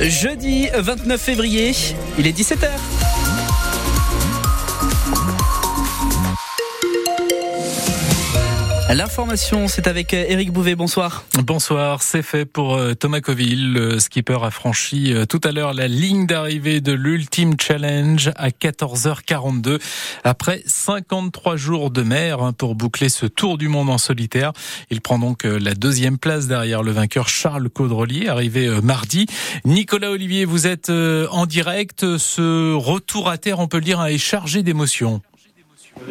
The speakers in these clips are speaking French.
Jeudi 29 février, il est 17h. L'information, c'est avec Eric Bouvet. Bonsoir. Bonsoir. C'est fait pour euh, Thomas Coville. Le skipper a franchi euh, tout à l'heure la ligne d'arrivée de l'Ultime Challenge à 14h42 après 53 jours de mer hein, pour boucler ce tour du monde en solitaire. Il prend donc euh, la deuxième place derrière le vainqueur Charles Caudrelier, arrivé mardi. Nicolas Olivier, vous êtes en direct. Ce retour à terre, on peut le dire, est chargé d'émotions.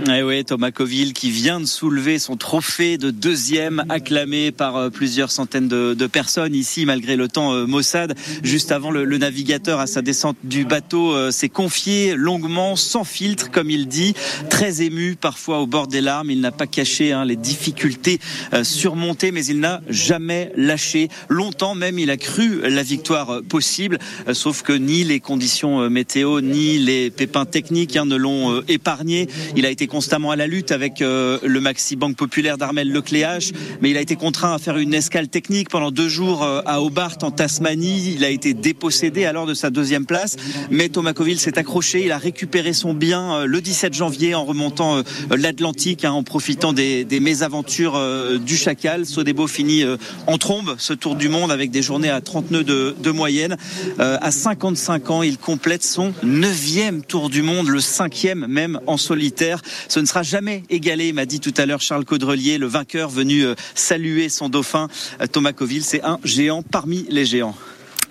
Eh oui, Thomas Coville qui vient de soulever son trophée de deuxième acclamé par euh, plusieurs centaines de, personnes ici malgré le temps euh, maussade. Juste avant le, navigateur à sa descente du bateau euh, s'est confié longuement, sans filtre comme il dit, très ému parfois au bord des larmes. Il n'a pas caché hein, les difficultés surmontées mais il n'a jamais lâché. Longtemps même il a cru la victoire possible sauf que ni les conditions météo ni les pépins techniques hein, ne l'ont épargné. Il a été constamment à la lutte avec euh, le Maxi Banque Populaire d'Armel Lecléache, mais il a été contraint à faire une escale technique pendant deux jours euh, à Hobart en Tasmanie. Il a été dépossédé alors de sa deuxième place, mais Thomas Coville s'est accroché. Il a récupéré son bien euh, le 17 janvier en remontant l'Atlantique, hein, en profitant des, mésaventures du chacal. Sodebo finit en trombe ce tour du monde avec des journées à 30 nœuds de, de moyenne. à 55 ans, il complète son neuvième tour du monde, le cinquième même en solitaire. Ce ne sera jamais égalé, m'a dit tout à l'heure Charles Caudrelier, le vainqueur venu euh, saluer son dauphin euh, Thomas Coville. C'est un géant parmi les géants.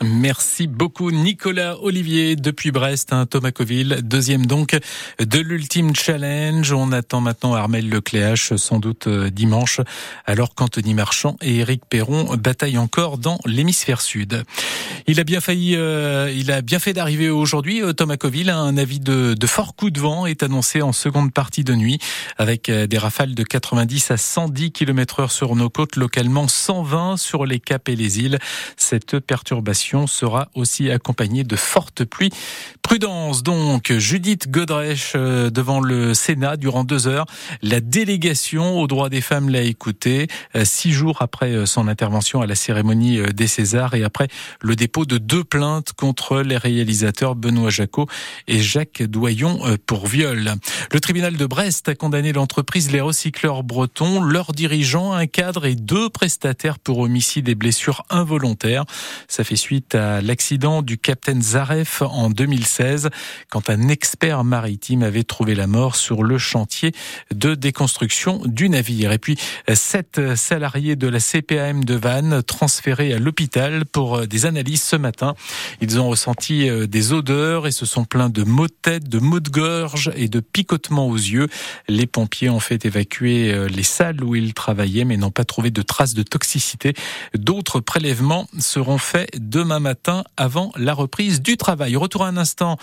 Merci beaucoup Nicolas Olivier depuis Brest, hein, Thomas Coville, deuxième donc de l'Ultime Challenge. On attend maintenant Armel Lecléache sans doute euh, dimanche, alors qu'Anthony Marchand et Éric Perron bataillent encore dans l'hémisphère sud. Il a bien failli, euh, il a bien fait d'arriver aujourd'hui. Euh, Thomas Coville, un avis de, de fort coup de vent est annoncé en seconde partie de nuit, avec des rafales de 90 à 110 km heure sur nos côtes, localement 120 sur les caps et les îles. Cette perturbation sera aussi accompagnée de fortes pluies. Prudence donc, Judith Godrèche euh, devant le Sénat durant deux heures. La délégation aux droits des femmes l'a écoutée euh, six jours après euh, son intervention à la cérémonie des Césars et après le dépôt de deux plaintes contre les réalisateurs Benoît Jacot et Jacques Doyon pour viol. Le tribunal de Brest a condamné l'entreprise Les Recycleurs Bretons, leurs dirigeants, un cadre et deux prestataires pour homicide et blessures involontaires. Ça fait suite à l'accident du capitaine Zaref en 2016, quand un expert maritime avait trouvé la mort sur le chantier de déconstruction du navire. Et puis, sept salariés de la CPAM de Vannes transférés à l'hôpital pour des analyses ce matin. Ils ont ressenti euh, des odeurs et se sont plaints de maux de tête, de maux de gorge et de picotements aux yeux. Les pompiers ont fait évacuer euh, les salles où ils travaillaient, mais n'ont pas trouvé de traces de toxicité. D'autres prélèvements seront faits demain matin avant la reprise du travail. Retour un instant